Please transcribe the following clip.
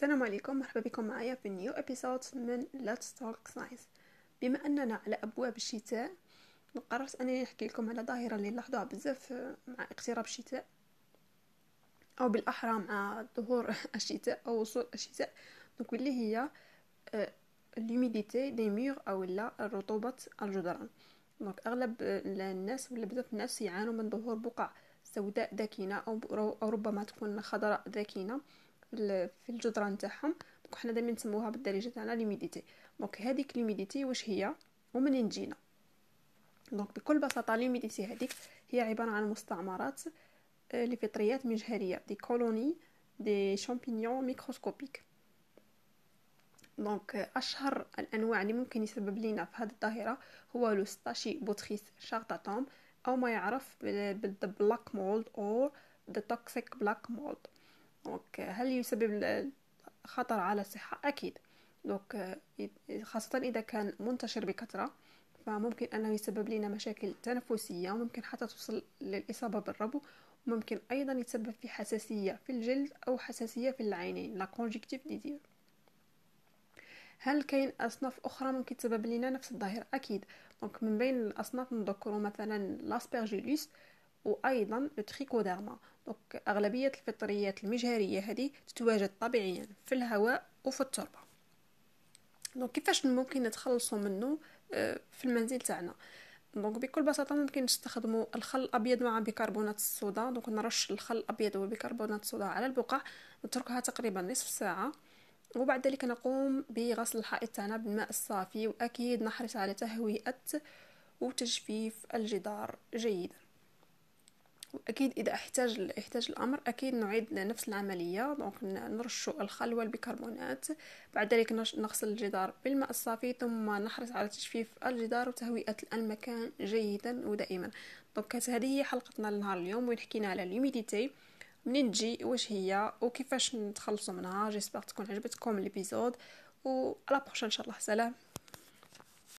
السلام عليكم مرحبا بكم معايا في new episode من Let's Talk Science. بما أننا على أبواب الشتاء قررت أنني نحكي لكم على ظاهرة اللي نلاحظوها بزاف مع اقتراب الشتاء أو بالأحرى مع ظهور الشتاء أو وصول الشتاء. donc اللي هي ال humidité des murs أو لا رطوبة الجدران. donc أغلب الناس ولا بزاف الناس يعانوا من ظهور بقع سوداء داكنه أو ربما تكون خضراء داكنه في الجدران تاعهم. donc حنا دائما نسموها بالدارجة تاعنا l'humidité donc هذيك l'humidité واش هي؟ ومنين تجينا donc بكل بساطة l'humidité هذيك هي عبارة عن مستعمرات آه، لفطريات مجهرية des colonies de champignons microscopiques donc أشهر الأنواع اللي ممكن يسبب لنا في هذه الظاهرة هو le Stachybotrys chartarum أو ما يعرف بال black mold أو the toxic black mold donc هل يسبب خطر على الصحة؟ أكيد. donc خاصة إذا كان منتشر بكثرة فممكن أنه يسبب لنا مشاكل تنفسية وممكن حتى توصل للإصابة بالربو وممكن أيضا يتسبب في حساسية في الجلد أو حساسية في العينين la conjonctive des yeux هل كاين أصناف أخرى ممكن تسبب لنا نفس الظاهرة؟ أكيد. donc من بين الأصناف نذكر مثلا l'Aspergillus وأيضا ال Trichoderma. donc أغلبية الفطريات المجهرية هذه تتواجد طبيعيا في الهواء وفي التربة. donc كيفاش ممكن نتخلصوا منه؟ آه، في المنزل تاعنا. donc بكل بساطة ممكن نستخدموا الخل الأبيض مع بيكربونات الصودا. donc نرش الخل الأبيض وبيكربونات الصودا على البقع نتركها تقريبا نصف ساعة وبعد ذلك نقوم بغسل الحائط تاعنا بالماء الصافي وأكيد نحرص على تهويه وتجفيف الجدار جيدا. واكيد إذا احتاج احتاج الأمر أكيد نعيد نفس العملية. donc نرش الخل والبيكربونات بعد ذلك نغسل الجدار بالماء الصافي ثم نحرص على تجفيف الجدار وتهوئه المكان جيدا ودائما. donc هذه هي حلقتنا لنهار اليوم وين حكينا على ال humidité منين تجي؟ واش هي؟ وكيفاش نتخلصوا منها؟ جيسبر تكون عجبتكم الإبيزود. و بروشين إن شاء الله. سلام.